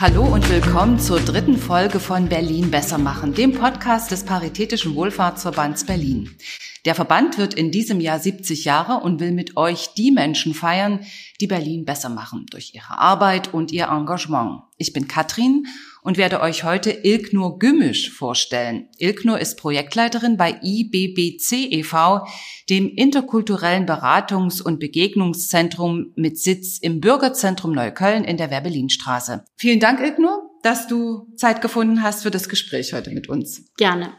Hallo und willkommen zur dritten Folge von Berlin besser machen, dem Podcast des Paritätischen Wohlfahrtsverbands Berlin. Der Verband wird in diesem Jahr 70 Jahre und will mit euch die Menschen feiern, die Berlin besser machen durch ihre Arbeit und ihr Engagement. Ich bin Katrin und werde euch heute Ilknur Gümmisch vorstellen. Ilknur ist Projektleiterin bei IBBC e.V., dem interkulturellen Beratungs- und Begegnungszentrum mit Sitz im Bürgerzentrum Neukölln in der Werbelinstraße. Vielen Dank, Ilknur, dass du Zeit gefunden hast für das Gespräch heute mit uns. Gerne.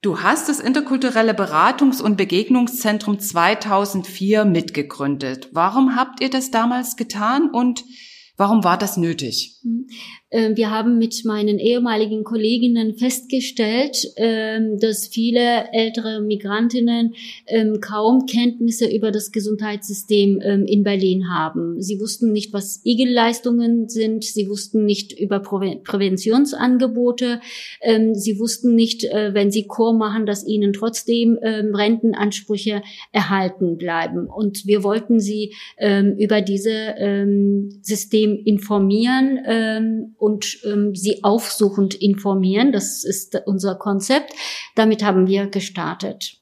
Du hast das interkulturelle Beratungs- und Begegnungszentrum 2004 mitgegründet. Warum habt ihr das damals getan und warum war das nötig? Hm. Ähm, wir haben mit meinen ehemaligen Kolleginnen festgestellt, ähm, dass viele ältere Migrantinnen ähm, kaum Kenntnisse über das Gesundheitssystem in Berlin haben. Sie wussten nicht, was IGEL-Leistungen sind. Sie wussten nicht über Präventionsangebote. Sie wussten nicht, äh, wenn sie Chor machen, dass ihnen trotzdem Rentenansprüche erhalten bleiben. Und wir wollten sie über diese System informieren und ähm, sie aufsuchend informieren. Das ist unser Konzept. Damit haben wir gestartet.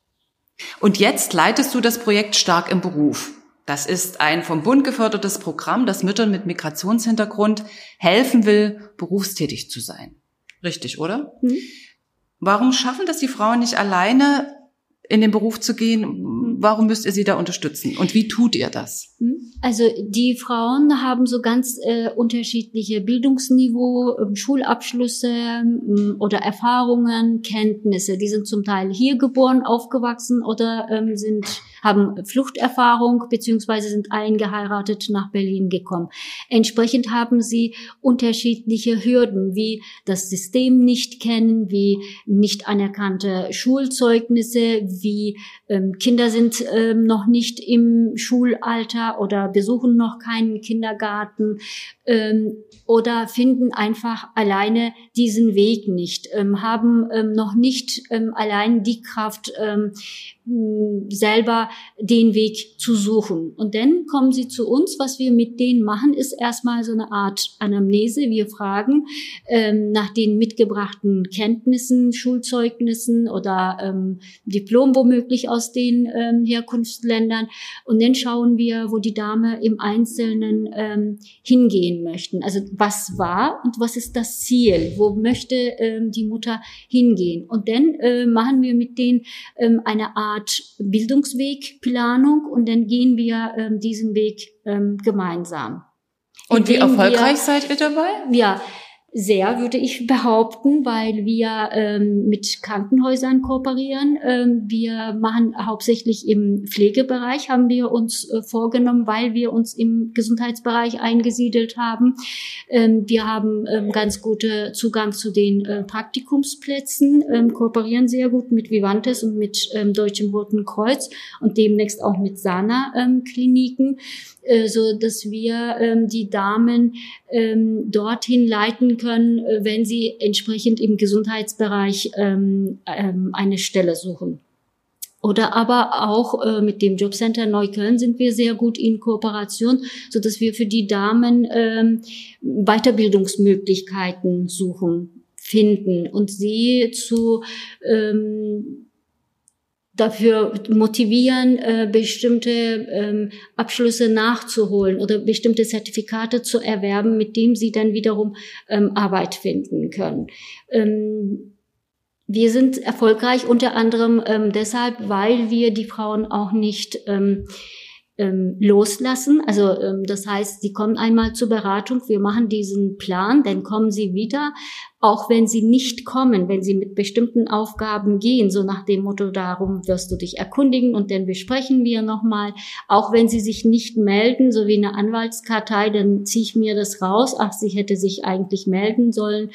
Und jetzt leitest du das Projekt Stark im Beruf. Das ist ein vom Bund gefördertes Programm, das Müttern mit Migrationshintergrund helfen will, berufstätig zu sein. Richtig, oder? Mhm. Warum schaffen das die Frauen nicht alleine, in den Beruf zu gehen? Warum müsst ihr sie da unterstützen? Und wie tut ihr das? Hm? Also die Frauen haben so ganz äh, unterschiedliche Bildungsniveau, äh, Schulabschlüsse äh, oder Erfahrungen, Kenntnisse. Die sind zum Teil hier geboren, aufgewachsen oder ähm, sind haben Fluchterfahrung beziehungsweise sind eingeheiratet nach Berlin gekommen. Entsprechend haben sie unterschiedliche Hürden, wie das System nicht kennen, wie nicht anerkannte Schulzeugnisse, wie ähm, Kinder sind ähm, noch nicht im Schulalter oder besuchen noch keinen Kindergarten ähm, oder finden einfach alleine diesen Weg nicht, ähm, haben ähm, noch nicht ähm, allein die Kraft, selber den Weg zu suchen. Und dann kommen sie zu uns. Was wir mit denen machen, ist erstmal so eine Art Anamnese. Wir fragen ähm, nach den mitgebrachten Kenntnissen, Schulzeugnissen oder ähm, Diplom womöglich aus den ähm, Herkunftsländern. Und dann schauen wir, wo die Dame im Einzelnen ähm, hingehen möchten. Also was war und was ist das Ziel? Wo möchte ähm, die Mutter hingehen? Und dann äh, machen wir mit denen ähm, eine Art Art Bildungswegplanung und dann gehen wir ähm, diesen Weg ähm, gemeinsam. Und wie erfolgreich wir, seid ihr dabei? Ja, sehr, würde ich behaupten, weil wir ähm, mit Krankenhäusern kooperieren. Ähm, wir machen hauptsächlich im Pflegebereich, haben wir uns äh, vorgenommen, weil wir uns im Gesundheitsbereich eingesiedelt haben. Ähm, wir haben ähm, ganz gute Zugang zu den äh, Praktikumsplätzen, ähm, kooperieren sehr gut mit Vivantes und mit ähm, Deutschem Roten Kreuz und demnächst auch mit Sana-Kliniken. Äh, so dass wir die Damen dorthin leiten können, äh, wenn sie entsprechend im Gesundheitsbereich ähm, ähm, eine Stelle suchen. Oder aber auch äh, mit dem Jobcenter Neukölln sind wir sehr gut in Kooperation, so dass wir für die Damen ähm, Weiterbildungsmöglichkeiten suchen, finden und sie zu ähm, dafür motivieren, äh, bestimmte ähm, Abschlüsse nachzuholen oder bestimmte Zertifikate zu erwerben, mit dem sie dann wiederum ähm, Arbeit finden können. Ähm, wir sind erfolgreich unter anderem ähm, deshalb, weil wir die Frauen auch nicht ähm, ähm, loslassen. Also ähm, das heißt, sie kommen einmal zur Beratung, wir machen diesen Plan, dann kommen sie wieder, auch wenn sie nicht kommen, wenn sie mit bestimmten Aufgaben gehen, so nach dem Motto, darum wirst du dich erkundigen und dann besprechen wir nochmal, auch wenn sie sich nicht melden, so wie eine Anwaltskartei, dann ziehe ich mir das raus, ach, sie hätte sich eigentlich melden sollen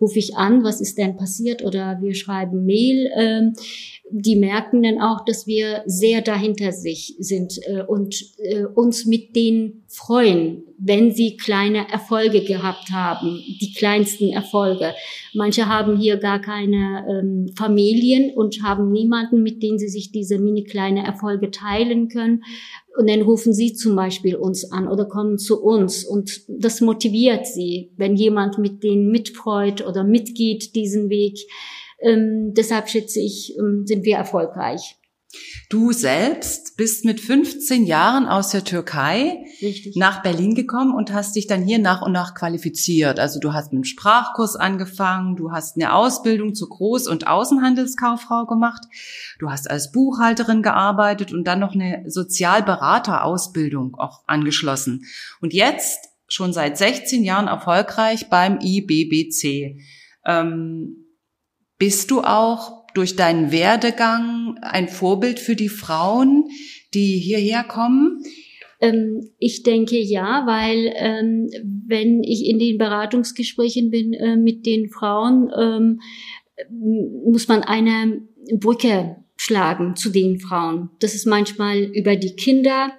rufe ich an, was ist denn passiert oder wir schreiben Mail. Ähm, die merken dann auch, dass wir sehr dahinter sich sind äh, und äh, uns mit denen freuen, wenn sie kleine Erfolge gehabt haben, die kleinsten Erfolge. Manche haben hier gar keine ähm, Familien und haben niemanden, mit dem sie sich diese mini kleine Erfolge teilen können. Und dann rufen sie zum Beispiel uns an oder kommen zu uns und das motiviert sie, wenn jemand mit denen mitfreut oder mitgeht diesen Weg. Ähm, deshalb schätze ich, ähm, sind wir erfolgreich. Du selbst bist mit 15 Jahren aus der Türkei Richtig. nach Berlin gekommen und hast dich dann hier nach und nach qualifiziert. Also du hast mit einem Sprachkurs angefangen, du hast eine Ausbildung zur Groß- und Außenhandelskauffrau gemacht, du hast als Buchhalterin gearbeitet und dann noch eine Sozialberaterausbildung auch angeschlossen. Und jetzt schon seit 16 Jahren erfolgreich beim IBBC. Ähm, bist du auch durch deinen Werdegang ein Vorbild für die Frauen, die hierher kommen? Ähm, ich denke ja, weil ähm, wenn ich in den Beratungsgesprächen bin äh, mit den Frauen, ähm, muss man eine Brücke schlagen zu den Frauen. Das ist manchmal über die Kinder.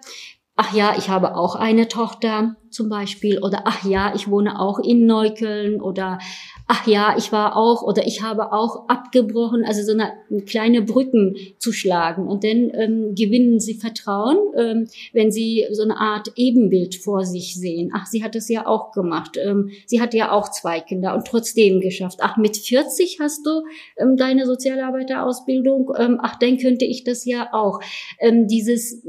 Ach ja, ich habe auch eine Tochter zum Beispiel. Oder ach ja, ich wohne auch in Neukölln. Oder ach ja, ich war auch oder ich habe auch abgebrochen, also so eine, kleine Brücken zu schlagen. Und dann ähm, gewinnen sie Vertrauen, ähm, wenn sie so eine Art Ebenbild vor sich sehen. Ach, sie hat es ja auch gemacht. Ähm, sie hat ja auch zwei Kinder und trotzdem geschafft. Ach, mit 40 hast du ähm, deine Sozialarbeiterausbildung. Ähm, ach, dann könnte ich das ja auch. Ähm, dieses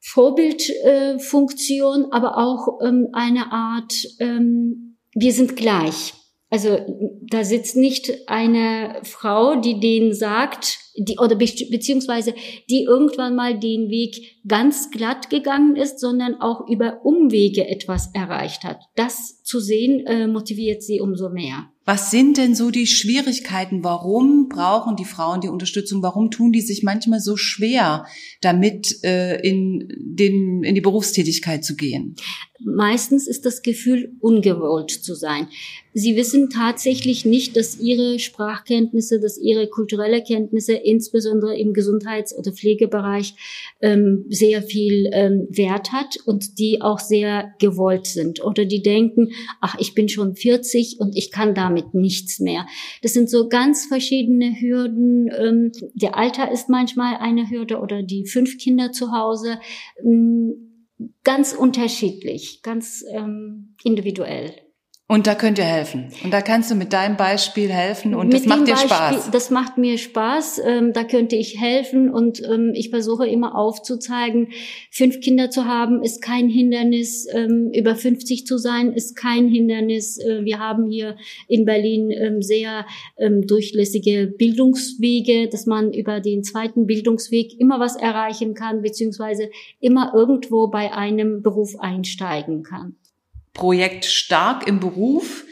Vorbildfunktion, äh, aber auch ähm, eine Art, ähm, wir sind gleich. Also da sitzt nicht eine Frau, die denen sagt, die, oder be beziehungsweise die irgendwann mal den Weg ganz glatt gegangen ist, sondern auch über Umwege etwas erreicht hat. Das zu sehen, äh, motiviert sie umso mehr. Was sind denn so die Schwierigkeiten? Warum brauchen die Frauen die Unterstützung? Warum tun die sich manchmal so schwer, damit äh, in, den, in die Berufstätigkeit zu gehen? Meistens ist das Gefühl, ungewollt zu sein. Sie wissen tatsächlich nicht, dass ihre Sprachkenntnisse, dass ihre kulturelle Kenntnisse, insbesondere im Gesundheits- oder Pflegebereich, ähm, sehr viel ähm, Wert hat und die auch sehr gewollt sind. Oder die denken, ach, ich bin schon 40 und ich kann damit nichts mehr. Das sind so ganz verschiedene Hürden. Ähm, der Alter ist manchmal eine Hürde oder die fünf Kinder zu Hause. Ähm, ganz unterschiedlich, ganz ähm, individuell. Und da könnt ihr helfen. Und da kannst du mit deinem Beispiel helfen und mit das macht dir Beispiel, Spaß. Das macht mir Spaß. Ähm, da könnte ich helfen und ähm, ich versuche immer aufzuzeigen, fünf Kinder zu haben ist kein Hindernis. Ähm, über 50 zu sein ist kein Hindernis. Äh, wir haben hier in Berlin ähm, sehr ähm, durchlässige Bildungswege, dass man über den zweiten Bildungsweg immer was erreichen kann, beziehungsweise immer irgendwo bei einem Beruf einsteigen kann. Projekt Stark im Beruf.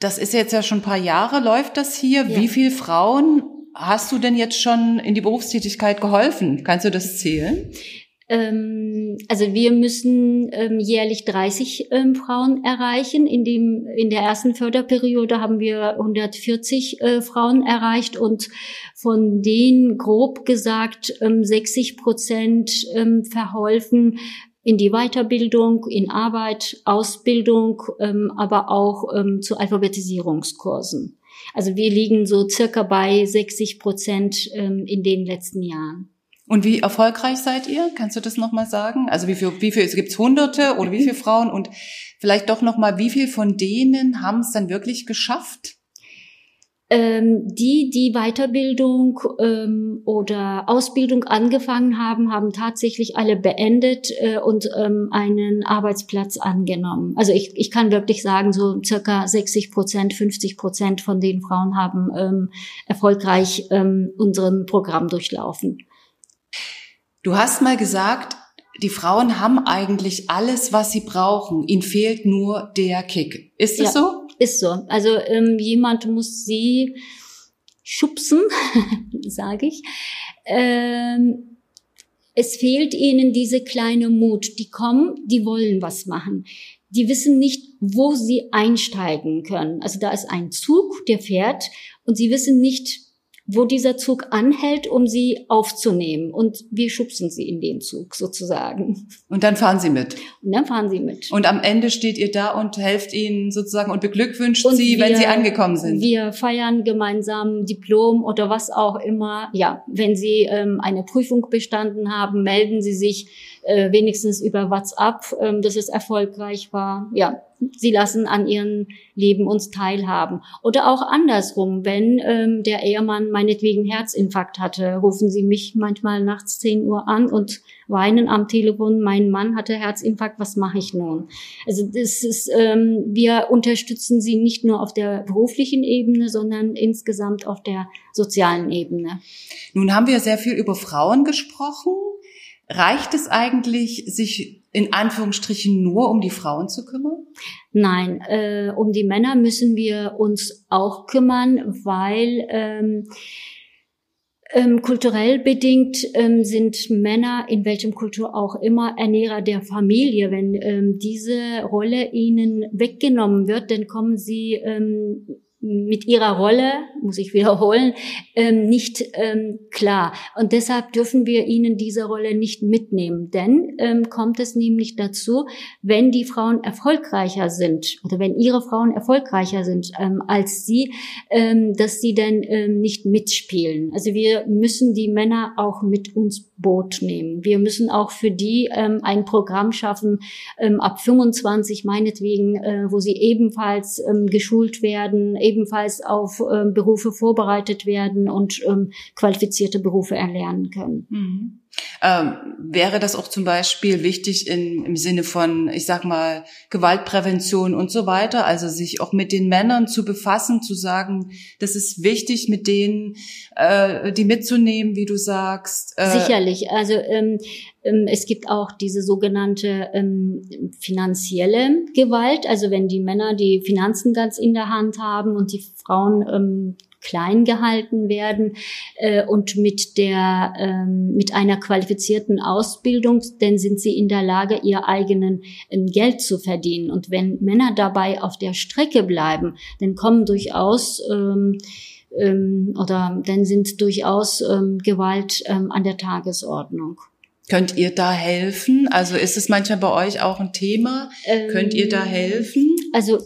Das ist jetzt ja schon ein paar Jahre, läuft das hier. Ja. Wie viele Frauen hast du denn jetzt schon in die Berufstätigkeit geholfen? Kannst du das zählen? Ähm, also wir müssen ähm, jährlich 30 ähm, Frauen erreichen. In, dem, in der ersten Förderperiode haben wir 140 äh, Frauen erreicht und von denen grob gesagt 60 Prozent verholfen, in die Weiterbildung, in Arbeit, Ausbildung, ähm, aber auch ähm, zu Alphabetisierungskursen. Also wir liegen so circa bei 60 Prozent ähm, in den letzten Jahren. Und wie erfolgreich seid ihr? Kannst du das nochmal sagen? Also wie viel, wie viel, es gibt Hunderte oder wie viele Frauen und vielleicht doch nochmal, wie viel von denen haben es dann wirklich geschafft? Ähm, die, die Weiterbildung ähm, oder Ausbildung angefangen haben, haben tatsächlich alle beendet äh, und ähm, einen Arbeitsplatz angenommen. Also ich, ich kann wirklich sagen, so circa 60 Prozent, 50 Prozent von den Frauen haben ähm, erfolgreich ähm, unseren Programm durchlaufen. Du hast mal gesagt, die Frauen haben eigentlich alles, was sie brauchen. Ihnen fehlt nur der Kick. Ist das ja. so? Ist so. Also ähm, jemand muss sie schubsen, sage ich. Ähm, es fehlt ihnen diese kleine Mut. Die kommen, die wollen was machen. Die wissen nicht, wo sie einsteigen können. Also da ist ein Zug, der fährt und sie wissen nicht, wo dieser Zug anhält, um sie aufzunehmen. Und wir schubsen sie in den Zug sozusagen. Und dann fahren sie mit. Und dann fahren sie mit. Und am Ende steht ihr da und helft ihnen sozusagen und beglückwünscht und sie, wir, wenn sie angekommen sind. Wir feiern gemeinsam Diplom oder was auch immer. Ja, wenn sie ähm, eine Prüfung bestanden haben, melden sie sich äh, wenigstens über WhatsApp, ähm, dass es erfolgreich war. Ja, sie lassen an ihrem Leben uns teilhaben. Oder auch andersrum, wenn ähm, der Ehemann meinetwegen Herzinfarkt hatte, rufen sie mich manchmal nachts 10 Uhr an und weinen am Telefon, mein Mann hatte Herzinfarkt, was mache ich nun? Also das ist, ähm, wir unterstützen sie nicht nur auf der beruflichen Ebene, sondern insgesamt auf der sozialen Ebene. Nun haben wir sehr viel über Frauen gesprochen. Reicht es eigentlich, sich in Anführungsstrichen nur um die Frauen zu kümmern? Nein, äh, um die Männer müssen wir uns auch kümmern, weil ähm, ähm, kulturell bedingt ähm, sind Männer in welchem Kultur auch immer Ernährer der Familie. Wenn ähm, diese Rolle ihnen weggenommen wird, dann kommen sie ähm, mit ihrer Rolle, muss ich wiederholen, ähm, nicht ähm, klar. Und deshalb dürfen wir ihnen diese Rolle nicht mitnehmen. Denn ähm, kommt es nämlich dazu, wenn die Frauen erfolgreicher sind oder wenn ihre Frauen erfolgreicher sind ähm, als sie, ähm, dass sie dann ähm, nicht mitspielen. Also wir müssen die Männer auch mit uns Boot nehmen. Wir müssen auch für die ein Programm schaffen, ab 25 meinetwegen, äh, wo sie ebenfalls geschult werden, ebenfalls auf ähm, Berufe vorbereitet werden und ähm, qualifizierte Berufe erlernen können. Mhm. Ähm, wäre das auch zum Beispiel wichtig in, im Sinne von, ich sag mal, Gewaltprävention und so weiter, also sich auch mit den Männern zu befassen, zu sagen, das ist wichtig, mit denen äh, die mitzunehmen, wie du sagst. Äh Sicherlich. Also ähm, es gibt auch diese sogenannte ähm, finanzielle Gewalt, also wenn die Männer die Finanzen ganz in der Hand haben und die Frauen ähm, klein gehalten werden äh, und mit der ähm, mit einer qualifizierten Ausbildung, denn sind sie in der Lage, ihr eigenen ähm, Geld zu verdienen. Und wenn Männer dabei auf der Strecke bleiben, dann kommen durchaus ähm, ähm, oder dann sind durchaus ähm, Gewalt ähm, an der Tagesordnung. Könnt ihr da helfen? Also ist es manchmal bei euch auch ein Thema? Ähm, Könnt ihr da helfen? Also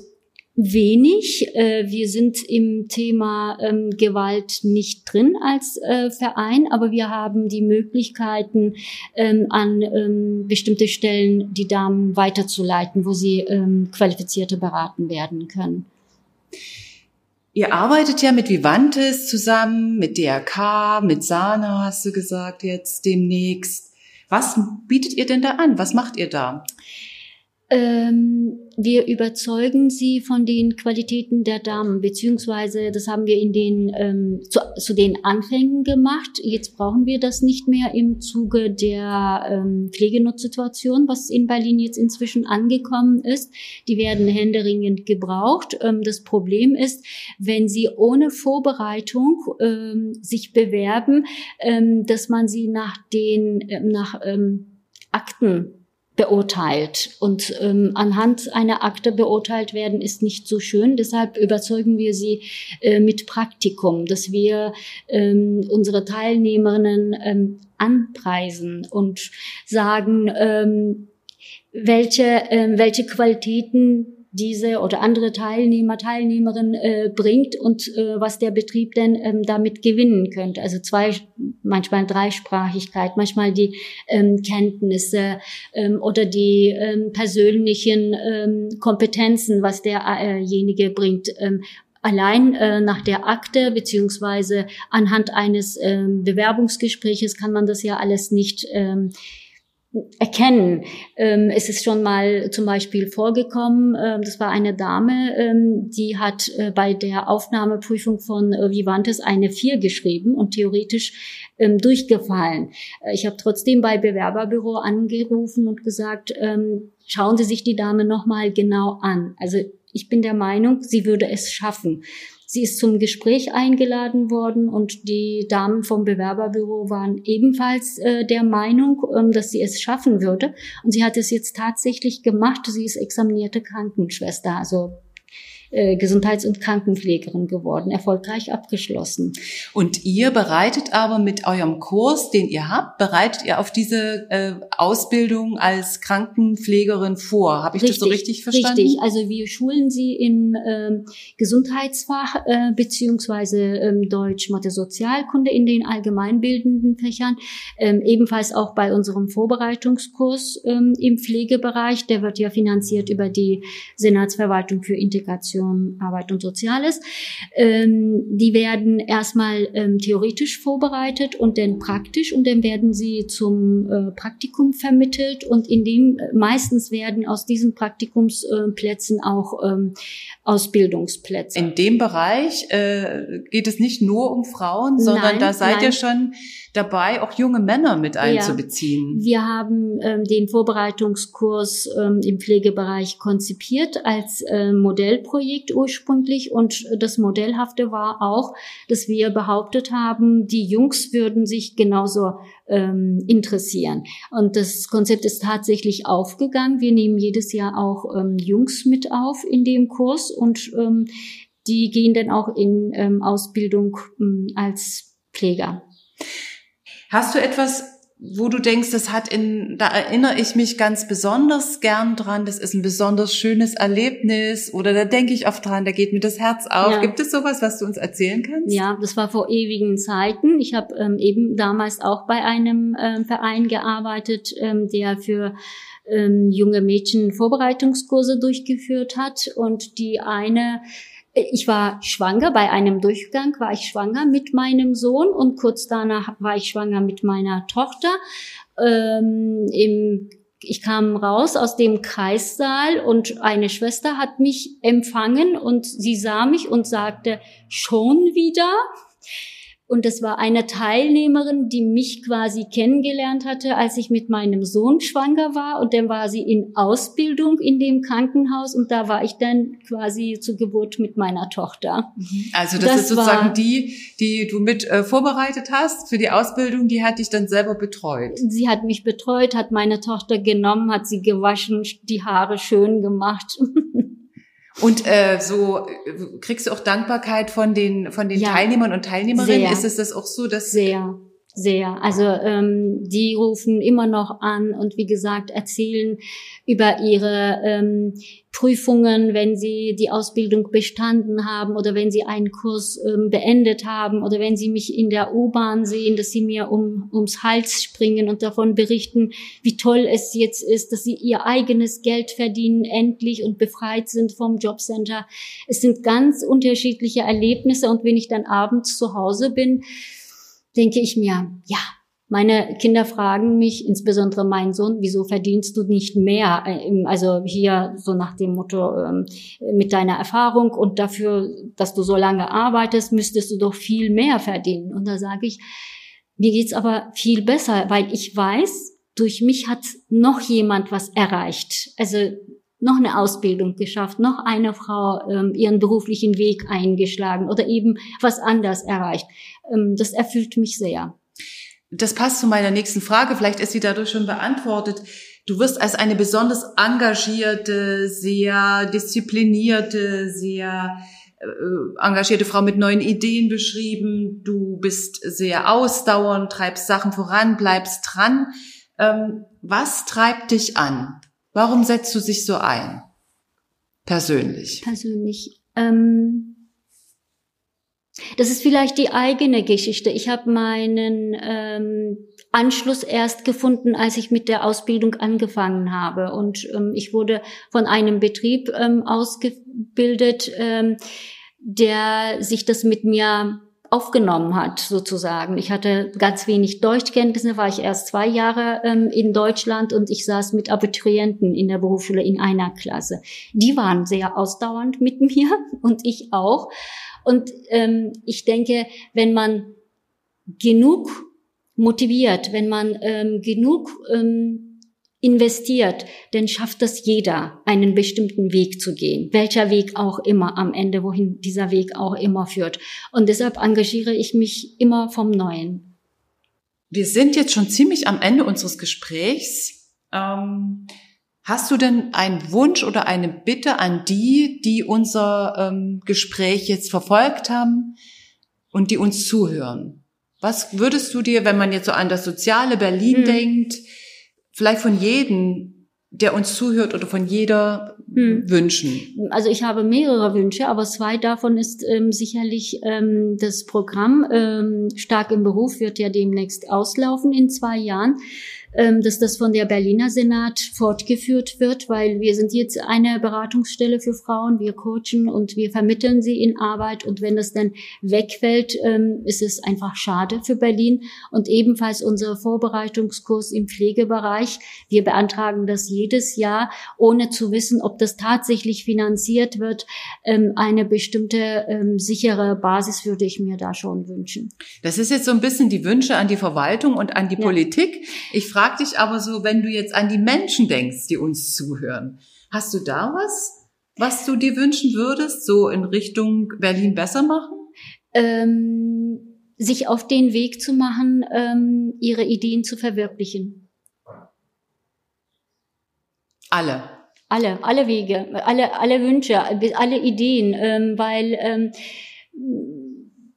wenig. Äh, wir sind im Thema ähm, Gewalt nicht drin als äh, Verein, aber wir haben die Möglichkeiten, ähm, an ähm, bestimmte Stellen die Damen weiterzuleiten, wo sie ähm, qualifizierte beraten werden können. Ihr arbeitet ja mit Vivantes zusammen, mit DRK, mit Sana, hast du gesagt jetzt demnächst. Was bietet ihr denn da an? Was macht ihr da? Ähm, wir überzeugen sie von den Qualitäten der Damen, beziehungsweise das haben wir in den ähm, zu, zu, den Anfängen gemacht. Jetzt brauchen wir das nicht mehr im Zuge der ähm, Pflegenutzsituation, was in Berlin jetzt inzwischen angekommen ist. Die werden händeringend gebraucht. Ähm, das Problem ist, wenn sie ohne Vorbereitung ähm, sich bewerben, ähm, dass man sie nach den äh, nach Akten beurteilt. Und ähm, anhand einer Akte beurteilt werden ist nicht so schön. Deshalb überzeugen wir sie äh, mit Praktikum, dass wir ähm, unsere Teilnehmerinnen ähm, anpreisen und sagen, ähm, welche, äh, welche Qualitäten diese oder andere Teilnehmer, Teilnehmerin äh, bringt und äh, was der Betrieb denn ähm, damit gewinnen könnte. Also zwei, manchmal Dreisprachigkeit, manchmal die ähm, Kenntnisse ähm, oder die ähm, persönlichen ähm, Kompetenzen, was derjenige bringt. Ähm, allein äh, nach der Akte beziehungsweise anhand eines ähm, Bewerbungsgespräches kann man das ja alles nicht ähm, erkennen. Ähm, es ist schon mal zum Beispiel vorgekommen, ähm, das war eine Dame, ähm, die hat äh, bei der Aufnahmeprüfung von äh, Vivantes eine 4 geschrieben und theoretisch ähm, durchgefallen. Äh, ich habe trotzdem bei Bewerberbüro angerufen und gesagt, ähm, schauen Sie sich die Dame nochmal genau an. Also ich bin der Meinung, sie würde es schaffen. Sie ist zum Gespräch eingeladen worden und die Damen vom Bewerberbüro waren ebenfalls äh, der Meinung, ähm, dass sie es schaffen würde. Und sie hat es jetzt tatsächlich gemacht. Sie ist examinierte Krankenschwester. Also äh, Gesundheits- und Krankenpflegerin geworden, erfolgreich abgeschlossen. Und ihr bereitet aber mit eurem Kurs, den ihr habt, bereitet ihr auf diese äh, Ausbildung als Krankenpflegerin vor. Habe ich richtig, das so richtig verstanden? Richtig. Also wir schulen sie im ähm, Gesundheitsfach äh, beziehungsweise ähm, Deutsch, Mathe, Sozialkunde in den allgemeinbildenden Fächern. Ähm, ebenfalls auch bei unserem Vorbereitungskurs ähm, im Pflegebereich. Der wird ja finanziert über die Senatsverwaltung für Integration, Arbeit und Soziales. Ähm, die werden erstmal ähm, theoretisch vorbereitet und dann praktisch und dann werden sie zum äh, Praktikum vermittelt und in dem äh, meistens werden aus diesen Praktikumsplätzen auch ähm, Ausbildungsplätze. In dem Bereich äh, geht es nicht nur um Frauen, sondern nein, da seid nein. ihr schon dabei, auch junge Männer mit einzubeziehen. Ja, wir haben ähm, den Vorbereitungskurs ähm, im Pflegebereich konzipiert als äh, Modellprojekt ursprünglich und das Modellhafte war auch, dass wir behauptet haben, die Jungs würden sich genauso ähm, interessieren. Und das Konzept ist tatsächlich aufgegangen. Wir nehmen jedes Jahr auch ähm, Jungs mit auf in dem Kurs und ähm, die gehen dann auch in ähm, Ausbildung ähm, als Pfleger. Hast du etwas, wo du denkst, das hat in, da erinnere ich mich ganz besonders gern dran, das ist ein besonders schönes Erlebnis oder da denke ich oft dran, da geht mir das Herz auf. Ja. Gibt es sowas, was du uns erzählen kannst? Ja, das war vor ewigen Zeiten. Ich habe ähm, eben damals auch bei einem ähm, Verein gearbeitet, ähm, der für ähm, junge Mädchen Vorbereitungskurse durchgeführt hat und die eine ich war schwanger, bei einem Durchgang war ich schwanger mit meinem Sohn und kurz danach war ich schwanger mit meiner Tochter. Ähm, im, ich kam raus aus dem Kreissaal und eine Schwester hat mich empfangen und sie sah mich und sagte, schon wieder? Und das war eine Teilnehmerin, die mich quasi kennengelernt hatte, als ich mit meinem Sohn schwanger war. Und dann war sie in Ausbildung in dem Krankenhaus und da war ich dann quasi zur Geburt mit meiner Tochter. Mhm. Also das, das ist sozusagen die, die du mit äh, vorbereitet hast für die Ausbildung, die hat dich dann selber betreut. Sie hat mich betreut, hat meine Tochter genommen, hat sie gewaschen, die Haare schön gemacht. Und äh, so kriegst du auch Dankbarkeit von den von den ja, Teilnehmern und Teilnehmerinnen. Sehr, ist es das auch so, dass sehr sehr. Also ähm, die rufen immer noch an und wie gesagt erzählen über ihre ähm, Prüfungen, wenn sie die Ausbildung bestanden haben oder wenn sie einen Kurs ähm, beendet haben oder wenn sie mich in der U-Bahn sehen, dass sie mir um, ums Hals springen und davon berichten, wie toll es jetzt ist, dass sie ihr eigenes Geld verdienen endlich und befreit sind vom Jobcenter. Es sind ganz unterschiedliche Erlebnisse und wenn ich dann abends zu Hause bin, denke ich mir, ja, meine Kinder fragen mich, insbesondere mein Sohn, wieso verdienst du nicht mehr? Äh, also hier so nach dem Motto, ähm, mit deiner Erfahrung und dafür, dass du so lange arbeitest, müsstest du doch viel mehr verdienen. Und da sage ich, mir geht's aber viel besser, weil ich weiß, durch mich hat noch jemand was erreicht. Also noch eine Ausbildung geschafft, noch eine Frau ähm, ihren beruflichen Weg eingeschlagen oder eben was anders erreicht. Ähm, das erfüllt mich sehr. Das passt zu meiner nächsten Frage. Vielleicht ist sie dadurch schon beantwortet. Du wirst als eine besonders engagierte, sehr disziplinierte, sehr äh, engagierte Frau mit neuen Ideen beschrieben. Du bist sehr ausdauernd, treibst Sachen voran, bleibst dran. Ähm, was treibt dich an? Warum setzt du dich so ein? Persönlich. Persönlich. Ähm das ist vielleicht die eigene Geschichte. Ich habe meinen ähm, Anschluss erst gefunden, als ich mit der Ausbildung angefangen habe. Und ähm, ich wurde von einem Betrieb ähm, ausgebildet, ähm, der sich das mit mir aufgenommen hat, sozusagen. Ich hatte ganz wenig Deutschkenntnisse, war ich erst zwei Jahre ähm, in Deutschland und ich saß mit Abiturienten in der Berufsschule in einer Klasse. Die waren sehr ausdauernd mit mir und ich auch. Und ähm, ich denke, wenn man genug motiviert, wenn man ähm, genug ähm, investiert, dann schafft das jeder, einen bestimmten Weg zu gehen, welcher Weg auch immer am Ende, wohin dieser Weg auch immer führt. Und deshalb engagiere ich mich immer vom Neuen. Wir sind jetzt schon ziemlich am Ende unseres Gesprächs. Ähm Hast du denn einen Wunsch oder eine Bitte an die, die unser ähm, Gespräch jetzt verfolgt haben und die uns zuhören? Was würdest du dir, wenn man jetzt so an das soziale Berlin hm. denkt, vielleicht von jedem, der uns zuhört oder von jeder hm. wünschen? Also ich habe mehrere Wünsche, aber zwei davon ist ähm, sicherlich ähm, das Programm ähm, Stark im Beruf wird ja demnächst auslaufen in zwei Jahren dass das von der Berliner Senat fortgeführt wird, weil wir sind jetzt eine Beratungsstelle für Frauen, wir coachen und wir vermitteln sie in Arbeit und wenn das dann wegfällt, ähm, ist es einfach schade für Berlin und ebenfalls unser Vorbereitungskurs im Pflegebereich. Wir beantragen das jedes Jahr, ohne zu wissen, ob das tatsächlich finanziert wird. Ähm, eine bestimmte ähm, sichere Basis würde ich mir da schon wünschen. Das ist jetzt so ein bisschen die Wünsche an die Verwaltung und an die ja. Politik. Ich frage dich aber so, wenn du jetzt an die Menschen denkst, die uns zuhören, hast du da was, was du dir wünschen würdest, so in Richtung Berlin besser machen? Ähm, sich auf den Weg zu machen, ähm, ihre Ideen zu verwirklichen. Alle. Alle, alle Wege, alle, alle Wünsche, alle Ideen, ähm, weil ähm,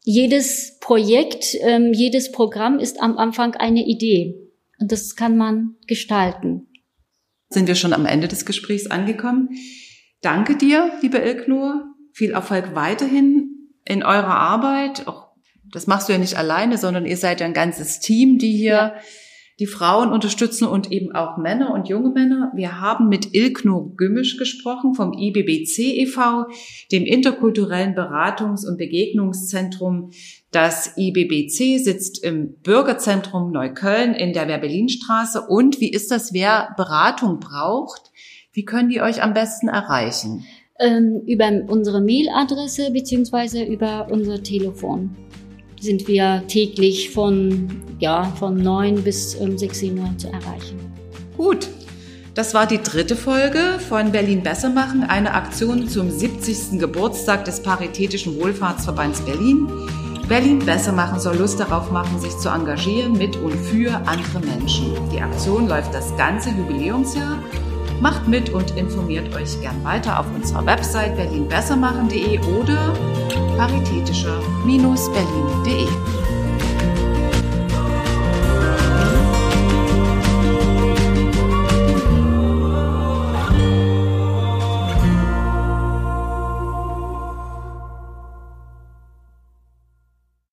jedes Projekt, ähm, jedes Programm ist am Anfang eine Idee. Und das kann man gestalten. Sind wir schon am Ende des Gesprächs angekommen. Danke dir, liebe Ilknur. Viel Erfolg weiterhin in eurer Arbeit. Auch das machst du ja nicht alleine, sondern ihr seid ja ein ganzes Team, die hier ja die Frauen unterstützen und eben auch Männer und junge Männer. Wir haben mit Ilkno Gümmisch gesprochen vom IBBC e.V., dem interkulturellen Beratungs- und Begegnungszentrum. Das IBBC sitzt im Bürgerzentrum Neukölln in der Werbelinstraße. Und wie ist das, wer Beratung braucht? Wie können die euch am besten erreichen? Ähm, über unsere Mailadresse beziehungsweise über unser Telefon sind wir täglich von, ja, von 9 bis ähm, 16 Uhr zu erreichen. Gut. Das war die dritte Folge von Berlin Besser machen, eine Aktion zum 70. Geburtstag des Paritätischen Wohlfahrtsverbands Berlin. Berlin Besser machen soll Lust darauf machen, sich zu engagieren mit und für andere Menschen. Die Aktion läuft das ganze Jubiläumsjahr Macht mit und informiert euch gern weiter auf unserer Website berlinbessermachen.de oder paritätischer-berlin.de.